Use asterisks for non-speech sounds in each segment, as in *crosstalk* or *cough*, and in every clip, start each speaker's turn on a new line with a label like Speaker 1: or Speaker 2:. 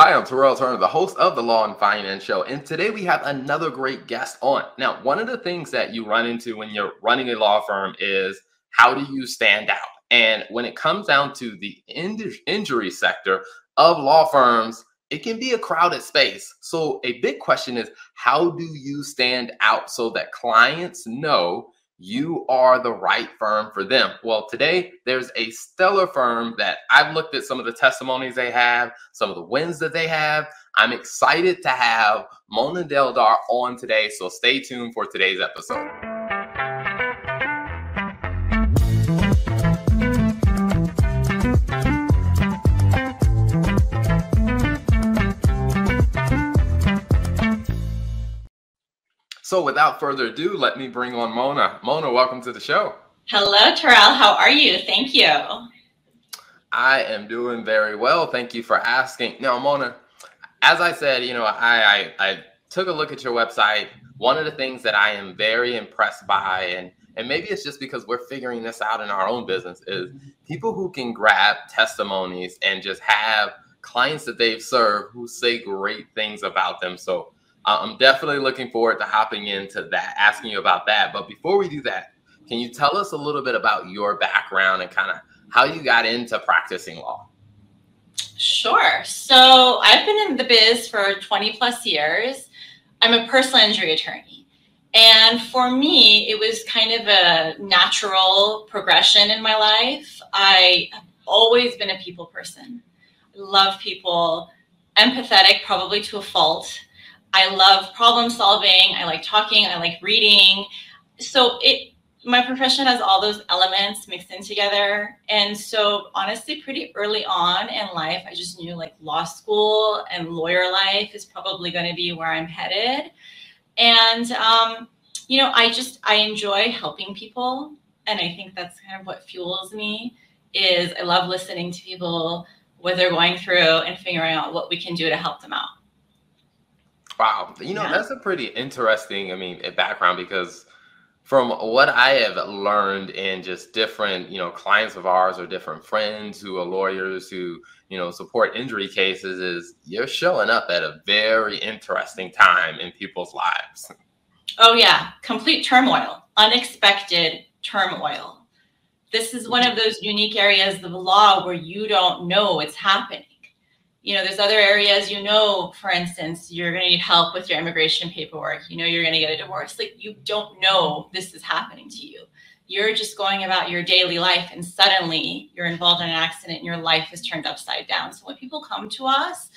Speaker 1: Hi, I'm Terrell Turner, the host of the Law and Finance Show, and today we have another great guest on. Now, one of the things that you run into when you're running a law firm is how do you stand out? And when it comes down to the injury sector of law firms, it can be a crowded space. So, a big question is how do you stand out so that clients know you are the right firm for them. Well, today there's a stellar firm that I've looked at some of the testimonies they have, some of the wins that they have. I'm excited to have Mona Deldar on today, so stay tuned for today's episode. So without further ado, let me bring on Mona. Mona, welcome to the show.
Speaker 2: Hello, Terrell. How are you? Thank you.
Speaker 1: I am doing very well. Thank you for asking. Now, Mona, as I said, you know, I, I, I took a look at your website. One of the things that I am very impressed by, and and maybe it's just because we're figuring this out in our own business, is people who can grab testimonies and just have clients that they've served who say great things about them. So I'm definitely looking forward to hopping into that, asking you about that. But before we do that, can you tell us a little bit about your background and kind of how you got into practicing law?
Speaker 2: Sure. So I've been in the biz for 20 plus years. I'm a personal injury attorney. And for me, it was kind of a natural progression in my life. I have always been a people person. Love people, empathetic, probably to a fault. I love problem solving. I like talking. I like reading. So it my profession has all those elements mixed in together. And so honestly, pretty early on in life, I just knew like law school and lawyer life is probably going to be where I'm headed. And um, you know, I just I enjoy helping people, and I think that's kind of what fuels me. Is I love listening to people what they're going through and figuring out what we can do to help them out.
Speaker 1: Wow, you know yeah. that's a pretty interesting, I mean, eh, background because from what I have learned in just different, you know, clients of ours or different friends who are lawyers who, you know, support injury cases is you're showing up at a very interesting time in people's lives.
Speaker 2: Oh yeah, complete turmoil, unexpected turmoil. This is one of those unique areas of the law where you don't know it's happening you know, there's other areas, you know, for instance, you're going to need help with your immigration paperwork. You know, you're going to get a divorce. Like, you don't know this is happening to you. You're just going about your daily life, and suddenly you're involved in an accident and your life is turned upside down. So, when people come to us,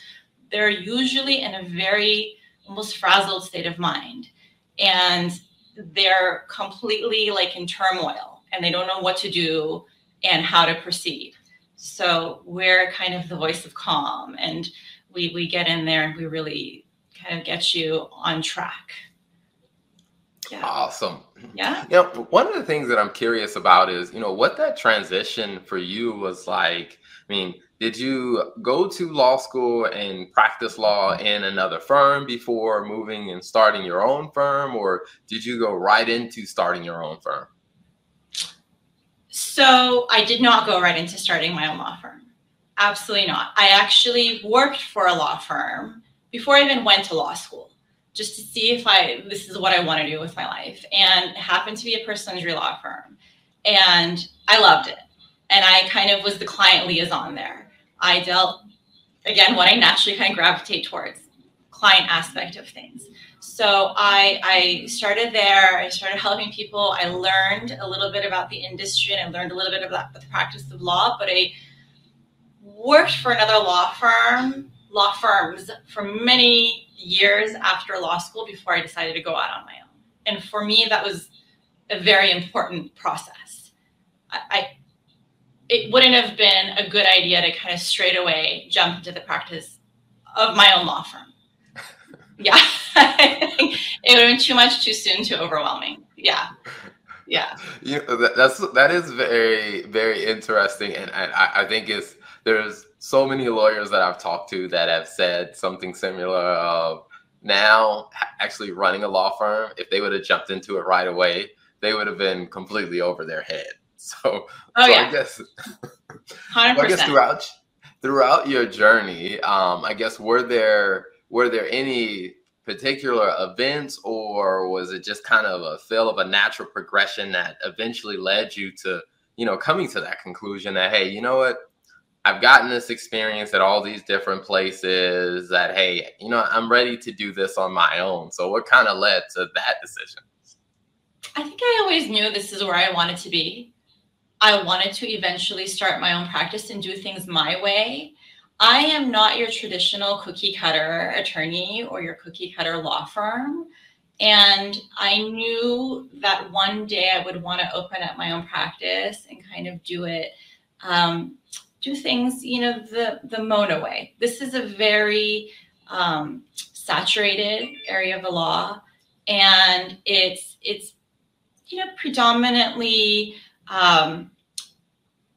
Speaker 2: they're usually in a very almost frazzled state of mind. And they're completely like in turmoil and they don't know what to do and how to proceed. So we're kind of the voice of calm, and we we get in there and we really kind of get you on track.
Speaker 1: Yeah. Awesome.
Speaker 2: Yeah.
Speaker 1: You know, one of the things that I'm curious about is, you know, what that transition for you was like. I mean, did you go to law school and practice law in another firm before moving and starting your own firm, or did you go right into starting your own firm?
Speaker 2: So I did not go right into starting my own law firm. Absolutely not. I actually worked for a law firm before I even went to law school, just to see if I this is what I want to do with my life. And it happened to be a personal injury law firm. And I loved it. And I kind of was the client liaison there. I dealt again what I naturally kind of gravitate towards, client aspect of things. So I, I started there. I started helping people. I learned a little bit about the industry and I learned a little bit about the practice of law. But I worked for another law firm, law firms, for many years after law school before I decided to go out on my own. And for me, that was a very important process. I, I it wouldn't have been a good idea to kind of straight away jump into the practice of my own law firm yeah, *laughs* it would have been too much too soon, too overwhelming. Yeah, yeah.
Speaker 1: You that, that's that is very very interesting, and, and I, I think it's there's so many lawyers that I've talked to that have said something similar of now actually running a law firm. If they would have jumped into it right away, they would have been completely over their head. *laughs* So,
Speaker 2: oh,
Speaker 1: so
Speaker 2: yeah. *laughs*
Speaker 1: I guess,
Speaker 2: 100%.
Speaker 1: I guess throughout throughout your journey, um, I guess were there were there any particular events or was it just kind of a feel of a natural progression that eventually led you to you know coming to that conclusion that hey you know what? I've gotten this experience at all these different places that hey you know i'm ready to do this on my own. So what kind of led to that decision?
Speaker 2: I think i always knew this is where i wanted to be. I wanted to eventually start my own practice and do things my way I am not your traditional cookie cutter attorney or your cookie cutter law firm. And I knew that one day I would want to open up my own practice and kind of do it, um, do things, you know, the the Mona way. This is a very um, saturated area of the law, and it's it's you know predominantly um,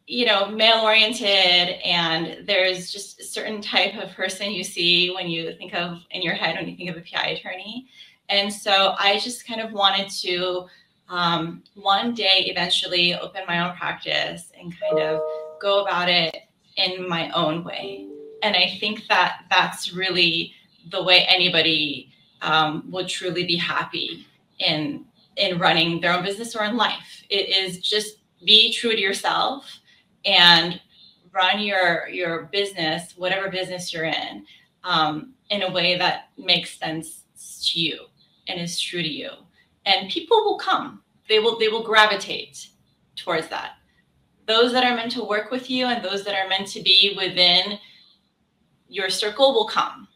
Speaker 2: you know, male oriented, and there's just a certain type of person you see when you think of in your head when you think of a PI attorney. And so I just kind of wanted to um, one day eventually open my own practice and kind of go about it in my own way. And I think that that's really the way anybody um, would truly be happy in in running their own business or in life. It is just be true to yourself and run your your business, whatever business you're in, um, in a way that makes sense to you and is true to you. And people will come. They will they will gravitate towards that. Those that are meant to work with you and those that are meant to be within your circle will come.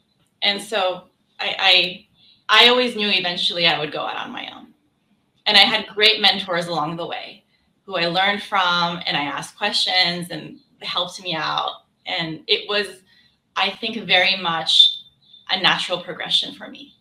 Speaker 2: And so I I, I always knew eventually I would go out on my own. And I had great mentors along the way who I learned from and I asked questions and helped me out. And it was, I think, very much a natural progression for me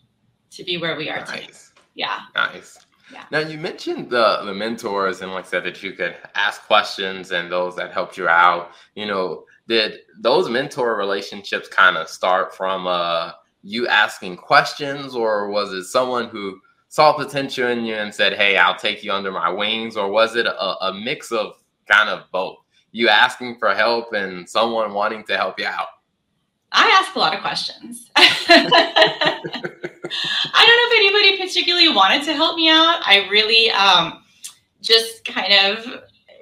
Speaker 2: to be where we are nice. today. Yeah.
Speaker 1: Nice. Yeah. Now you mentioned the the mentors and like I said that you could ask questions and those that helped you out. You know, did those mentor relationships kind of start from uh you asking questions or was it someone who saw potential in you and said, "Hey, I'll take you under my wings," or was it a, a mix of kind of both? You asking for help and someone wanting to help you out.
Speaker 2: I ask a lot of questions. *laughs* I don't know if anybody particularly wanted to help me out. I really um, just kind of,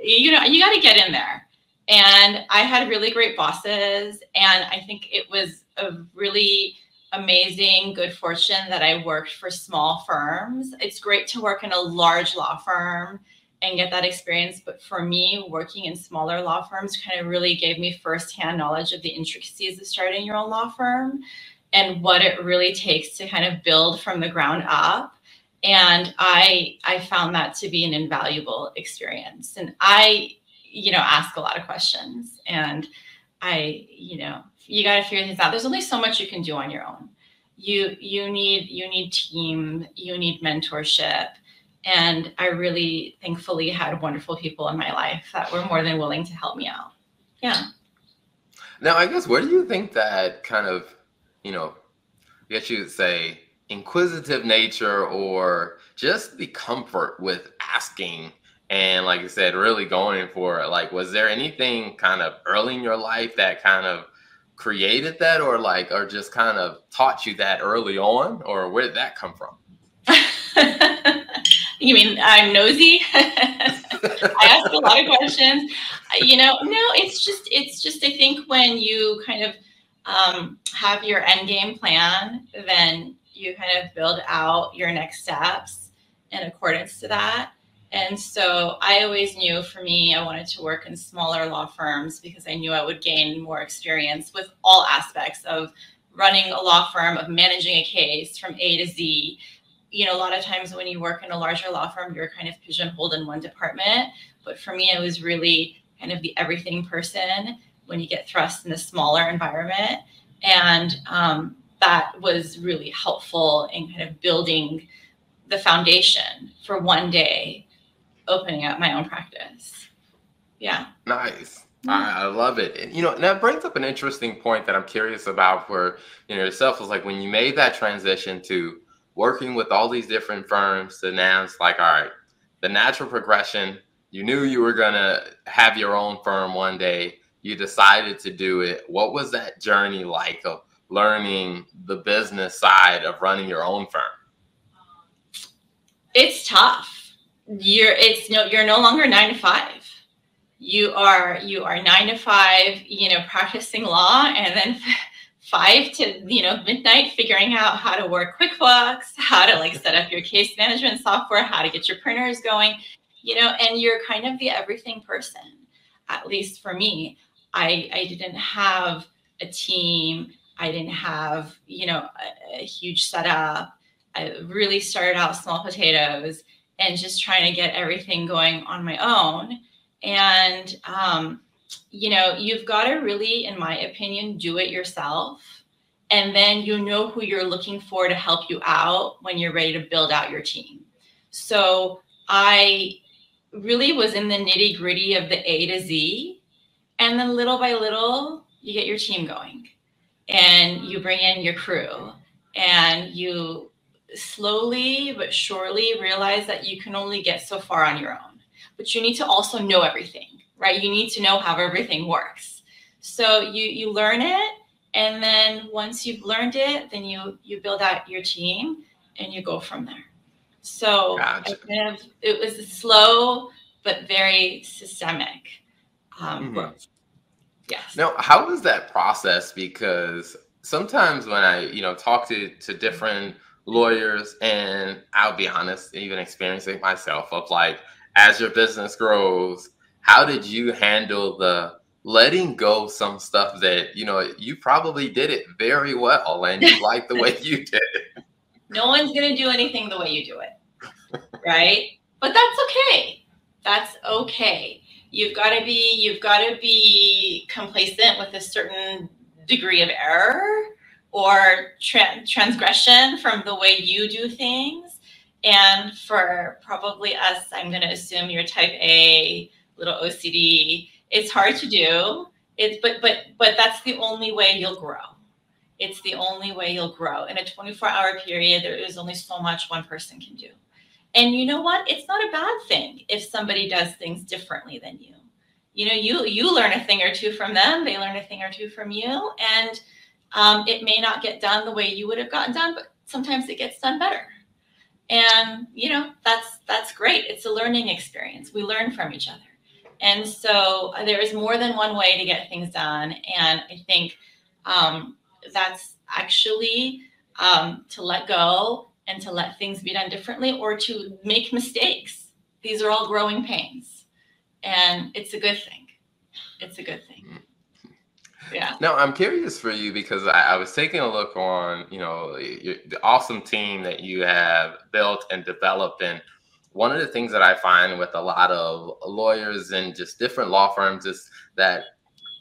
Speaker 2: you know, you got to get in there. And I had really great bosses, and I think it was a really amazing good fortune that I worked for small firms. It's great to work in a large law firm and get that experience. But for me, working in smaller law firms kind of really gave me firsthand knowledge of the intricacies of starting your own law firm and what it really takes to kind of build from the ground up. And I I found that to be an invaluable experience. And I, you know, ask a lot of questions and I, you know, you got to figure things out. There's only so much you can do on your own. You you need you need team, you need mentorship, and I really thankfully had wonderful people in my life that were more than willing to help me out. Yeah.
Speaker 1: Now, I guess where do you think that kind of, you know, I guess you would say inquisitive nature or just the comfort with asking and like I said, really going for it. Like, was there anything kind of early in your life that kind of created that or like or just kind of taught you that early on? Or where did that come from? *laughs*
Speaker 2: You mean i'm nosy? *laughs* I ask a lot of questions. You know no it's just it's just i think when you kind of um, have your end game plan then you kind of build out your next steps in accordance to that and so I always knew for me, I wanted to work in smaller law firms because I knew I would gain more experience with all aspects of running a law firm, of managing a case from A to Z. You know, a lot of times when you work in a larger law firm, you're kind of pigeonholed in one department. But for me, I was really kind of the everything person when you get thrust in a smaller environment. And um, that was really helpful in kind of building the foundation for one day opening up my own practice. Yeah.
Speaker 1: Nice. I, I love it. And, you know, that brings up an interesting point that I'm curious about for, you know, yourself was like when you made that transition to working with all these different firms to now it's like, all right, the natural progression, you knew you were going to have your own firm one day. you decided to do it. What was that journey like of learning the business side of running your own firm?
Speaker 2: It's tough. You're it's no you're no longer 9 to 5. You are you are 9 to 5, you know, practicing law and then *laughs* five to you know midnight figuring out how to work quickbooks how to like set up your case management software how to get your printers going you know and you're kind of the everything person. At least for me i i didn't have a team. I didn't have you know a, a huge setup. I really started out small potatoes and just trying to get everything going on my own and um, you know, you've got to really, in my opinion, do it yourself. And then you know who you're looking for to help you out when you're ready to build out your team. So I really was in the nitty gritty of the A to Z. And then little by little, you get your team going and you bring in your crew and you slowly but surely realize that you can only get so far on your own. But you need to also know everything right? You need to know how everything works. So you you learn it, and then once you've learned it, then you you build out your team and you go from there. So gotcha. kind of, it was slow but very systemic um, mm-hmm. Yes.
Speaker 1: Now, how was that process? Because sometimes when I, you know, talk to to different lawyers, and I'll be honest, even experiencing myself of like, as your business grows, how did you handle the letting go some stuff that you know you probably did it very well and you *laughs* like the way you did it?
Speaker 2: No one's to do anything the way you do it. Right? But that's okay. That's okay. You've got to be you've got to be complacent with a certain degree of error or tra- transgression from the way you do things and for probably us i'm going to assume you're type a little OCD. It's hard to do. It's but but but that's the only way you'll grow. It's the only way you'll grow. In a 24 hour period, there is only so much one person can do. And you know what? It's not a bad thing if somebody does things differently than you. You know, you you learn a thing or two from them. They learn a thing or two from you, and um, it may not get done the way you would have gotten done, but sometimes it gets done better. And you know, that's that's great. It's a learning experience. We learn from each other. And so uh, there is more than one way to get things done. And I think um, that's actually um, to let go and to let things be done differently or to make mistakes. These are all growing pains. And it's a good thing. It's a good thing. Yeah.
Speaker 1: Now I'm curious for you because I, I was taking a look on, you know, the awesome team that you have built and developed and one of the things that I find with a lot of lawyers and just different law firms is that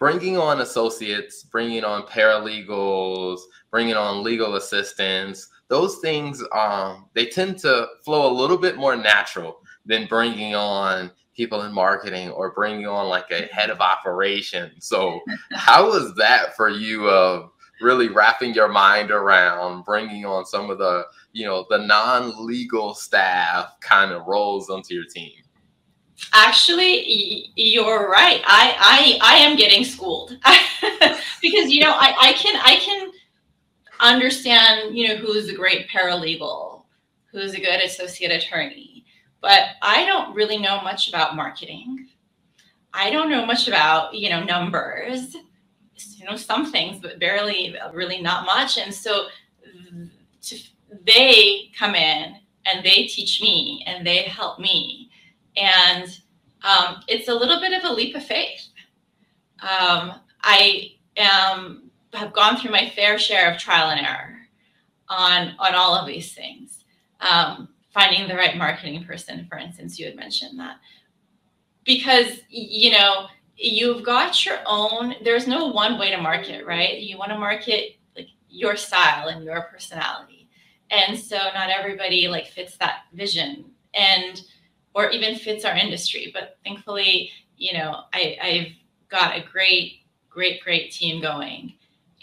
Speaker 1: bringing on associates, bringing on paralegals, bringing on legal assistants, those things um, they tend to flow a little bit more natural than bringing on people in marketing or bringing on like a head of operations. So, how was that for you of really wrapping your mind around bringing on some of the you know the non-legal staff kind of roles onto your team?
Speaker 2: Actually you're right. I i i am getting schooled. *laughs* Because you know i i can i can understand you know who's a great paralegal who's a good associate attorney but i don't really know much about marketing i don't know much about you know numbers you know some things but barely really not much and so to they come in and they teach me and they help me. And um, it's a little bit of a leap of faith. Um, I am have gone through my fair share of trial and error on on all of these things. Um, finding the right marketing person, for instance, you had mentioned that because you know you've got your own. There's no one way to market, right? You want to market like your style and your personality and so not everybody like fits that vision and or even fits our industry but thankfully you know I, i've got a great great great team going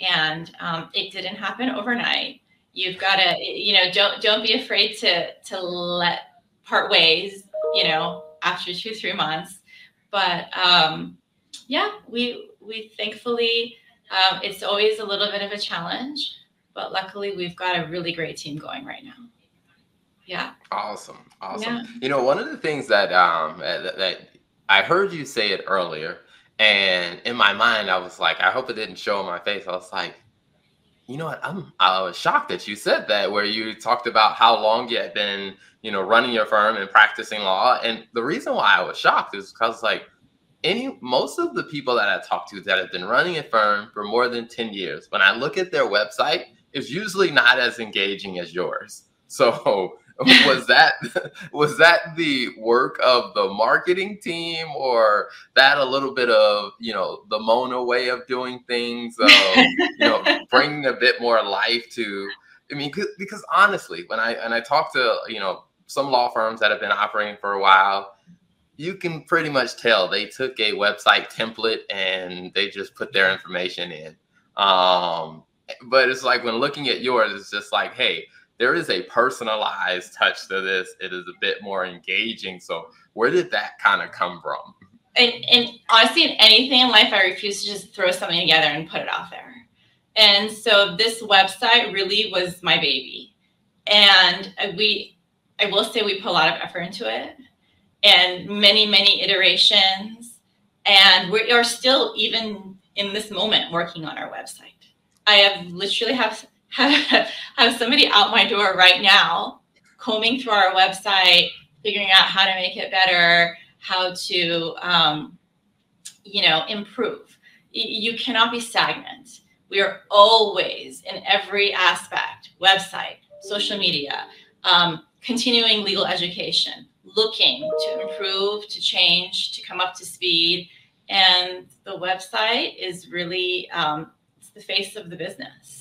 Speaker 2: and um, it didn't happen overnight you've got to you know don't don't be afraid to to let part ways you know after two three months but um yeah we we thankfully, um, it's always a little bit of a challenge, but luckily we've got a really great team going right now. Yeah.
Speaker 1: Awesome. Awesome. Yeah. You know, one of the things that um that, that I heard you say it earlier, and in my mind, I was like, I hope it didn't show on my face. I was like, you know what? I'm I was shocked that you said that, where you talked about how long you had been, you know, running your firm and practicing law. And the reason why I was shocked is because like any most of the people that I talked to that have been running a firm for more than 10 years, when I look at their website, it's usually not as engaging as yours. *laughs* So *laughs* was that was that the work of the marketing team or that a little bit of you know the Mona way of doing things of you know *laughs* bringing a bit more life to I mean because honestly when I and I talk to you know some law firms that have been operating for a while you can pretty much tell they took a website template and they just put their information in. Um but it's like when looking at yours it's just like hey there is a personalized touch to this. It is a bit more engaging. So where did that kind of come from?
Speaker 2: And, and honestly, in anything in life, I refuse to just throw something together and put it out there. And so this website really was my baby. And we, I will say, we put a lot of effort into it and many, many iterations. And we are still, even in this moment, working on our website. I have literally have have, *laughs* have somebody out my door right now combing through our website, figuring out how to make it better, how to, um, you know, improve. You cannot be stagnant. We are always in every aspect website, social media, um, continuing legal education, looking to improve, to change, to come up to speed. And the website is really um, it's the face of the business.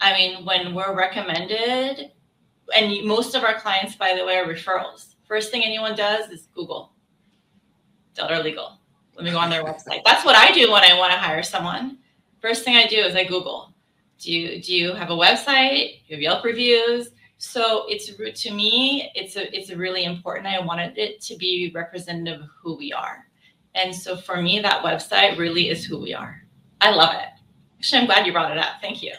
Speaker 2: I mean, when we're recommended, and most of our clients, by the way, are referrals. First thing anyone does is Google Deldar Legal. Let me go on their website. That's what I do when I want to hire someone. First thing I do is I Google. Do you do you have a website? Do you have Yelp reviews? So it's to me, it's a it's a really important. I wanted it to be representative of who we are, and so for me, that website really is who we are. I love it. Actually, I'm glad you brought it up. Thank you.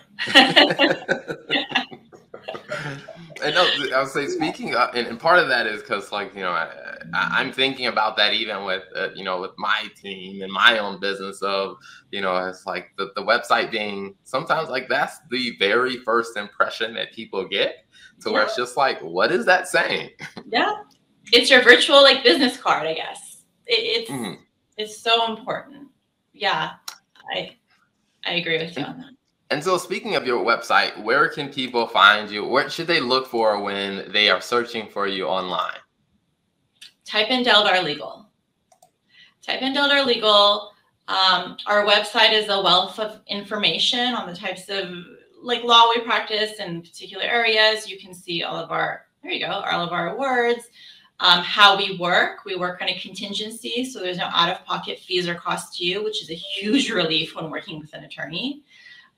Speaker 1: and no, I would say speaking, of, and, and, part of that is because, like, you know, I, am thinking about that even with, uh, you know, with my team and my own business of, you know, it's like the, the website being sometimes like that's the very first impression that people get to yeah. where it's just like, what is that saying?
Speaker 2: Yeah. It's your virtual like business card, I guess. It, it's, mm-hmm. it's so important. Yeah. I, I agree with you on that.
Speaker 1: And so, speaking of your website, where can people find you? What should they look for when they are searching for you online?
Speaker 2: Type in Deldar Legal. Type in Deldar Legal. Um, our website is a wealth of information on the types of like law we practice in particular areas. You can see all of our there you go, all of our awards um, how we work. We work on a contingency, so there's no out of pocket fees or costs to you, which is a huge relief when working with an attorney.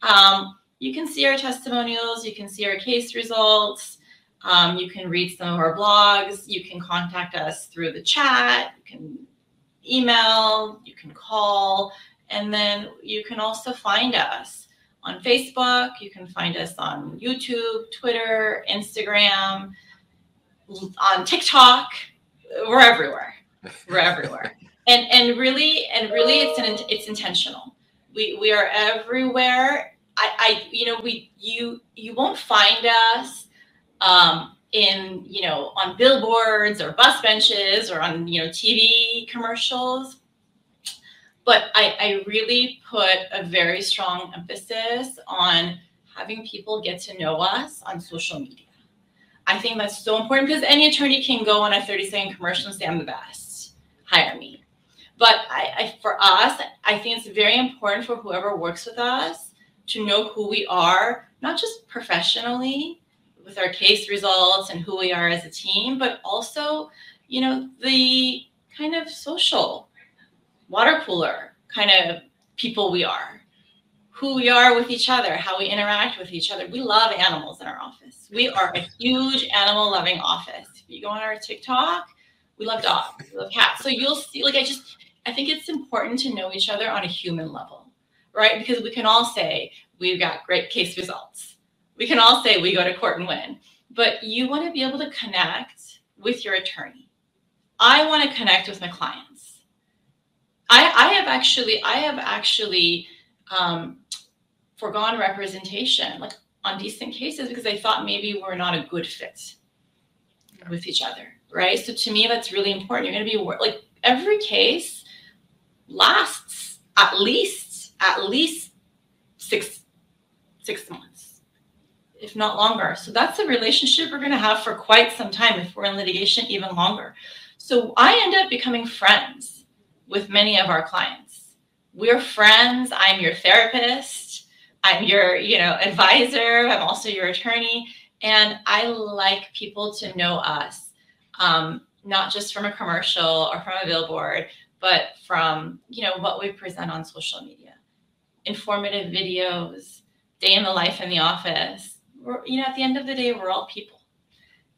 Speaker 2: Um, you can see our testimonials, you can see our case results, um, you can read some of our blogs, you can contact us through the chat, you can email, you can call, and then you can also find us on Facebook, you can find us on YouTube, Twitter, Instagram on TikTok. We're everywhere. We're *laughs* everywhere. and and really and really it's an it's intentional. We we are everywhere. I I you know we you you won't find us um, in you know on billboards or bus benches or on you know TV commercials. But I, I really put a very strong emphasis on having people get to know us on social media I think that's so important because any attorney can go on a 30 second commercial and say, I'm the best, hire me. But I, I, for us, I think it's very important for whoever works with us to know who we are, not just professionally with our case results and who we are as a team, but also, you know, the kind of social water cooler kind of people we are who we are with each other, how we interact with each other. We love animals in our office. We are a huge animal loving office. If you go on our TikTok, we love dogs, we love cats. So you'll see, like, I just, I think it's important to know each other on a human level. right? Because we can all say we've got great case results. We can all say we go to court and win, but you want to be able to connect with your attorney. I want to connect with my clients. I, I have actually, I have actually um, foregone representation, like on decent cases, because I thought maybe we're not a good fit with each other, right? So to me, that's really important. You're going to be like every case lasts at least at least six six months, if not longer. So that's a relationship we're going to have for quite some time. If we're in litigation, even longer. So I end up becoming friends with many of our clients. We're friends. I'm your therapist. I'm your, you know, advisor. I'm also your attorney. And I like people to know us, um, not just from a commercial or from a billboard, but from, you know, what we present on social media. Informative videos, day in the life in the office. We're, you know, at the end of the day, we're all people.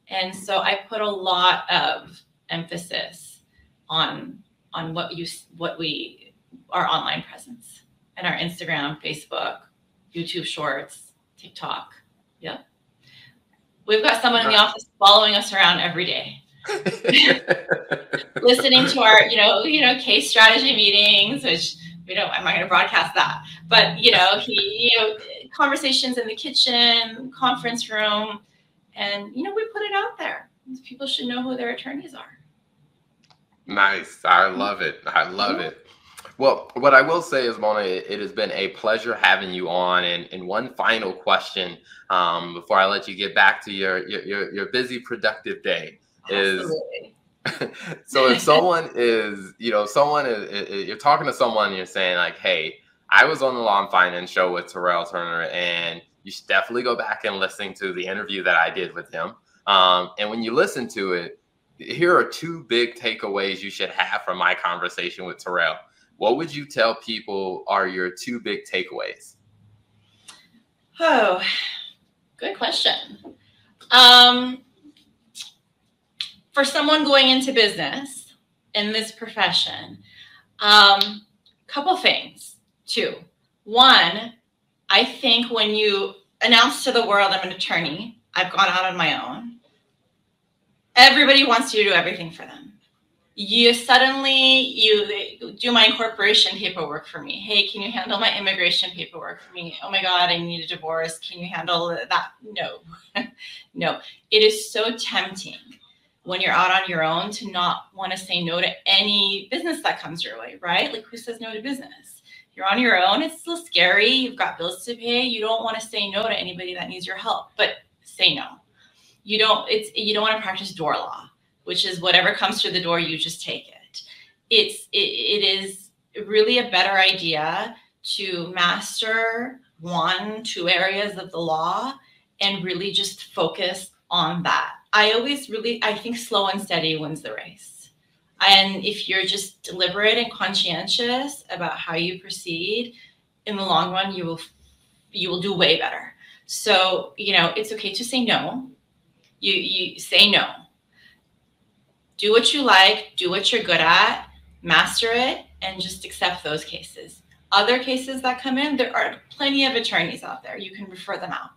Speaker 2: And so I put a lot of emphasis on on what you what we our online presence and our Instagram, Facebook, YouTube Shorts, TikTok. Yeah. We've got someone in the office following us around every day. *laughs* listening to our, you know, you know, case strategy meetings, which we don't, I'm not going to broadcast that, but you know, he, you know, conversations in the kitchen, conference room, and you know, we put it out there. People should know who their attorneys are.
Speaker 1: Nice. I love it. I love it. Well, what I will say is, Mona, it, has been a pleasure having you on. And, and one final question um, before I let you get back to your your, your busy, productive day is. *laughs* so if someone *laughs* is, you know, someone is, is, you're talking to someone and you're saying like, hey, I was on the Law and Finance show with Terrell Turner, and you should definitely go back and listen to the interview that I did with him. Um, and when you listen to it, here are two big takeaways you should have from my conversation with Terrell. What would you tell people are your two big takeaways?
Speaker 2: Oh, good question. Um, for someone going into business in this profession, um, couple things. Two. One, I think when you announce to the world I'm an attorney, I've gone out on my own everybody wants you to do everything for them you suddenly you do my incorporation paperwork for me. Hey can you handle my immigration paperwork for me? Oh my god i need a divorce. Can you handle that? No. *laughs* No. It is so tempting when you're out on your own to not want to say no to any business that comes your way right? Like who says no to business? You're on your own. It's still scary. You've got bills to pay. You don't want to say no to anybody that needs your help but say no. You don't it's you don't want to practice door law which is whatever comes through the door you just take it. It's it, it is really a better idea to master one two areas of the law and really just focus on that. I always really i think slow and steady wins the race. And if you're just deliberate and conscientious about how you proceed in the long run you will you will do way better. So you know it's okay to say no. You you say no do what you like do what you're good at master it and just accept those cases. Other cases that come in there are plenty of attorneys out there. You can refer them out.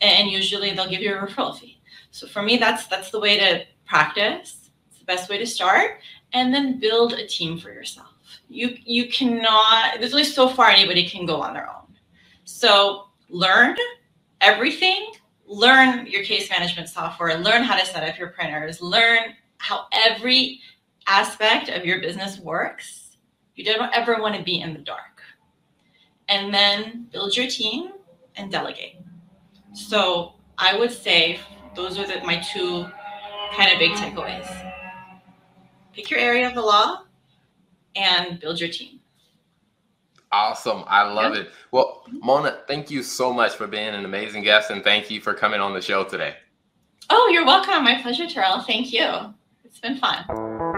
Speaker 2: And usually they'll give you a referral fee. So for me that's that's the way to practice. It's the best way to start. And then build a team for yourself. You you cannot there's only so far anybody can go on their own. So learn everything. Learn your case management software, learn how to set up your printers, learn how every aspect of your business works. You don't ever want to be in the dark. And then build your team and delegate. So I would say those are the, my two kind of big takeaways. Pick your area of the law and build your team.
Speaker 1: Awesome. I love yeah. it. Well, Mona, thank you so much for being an amazing guest and thank you for coming on the show today.
Speaker 2: Oh, you're welcome. My pleasure, Terrell. Thank you. It's been fun.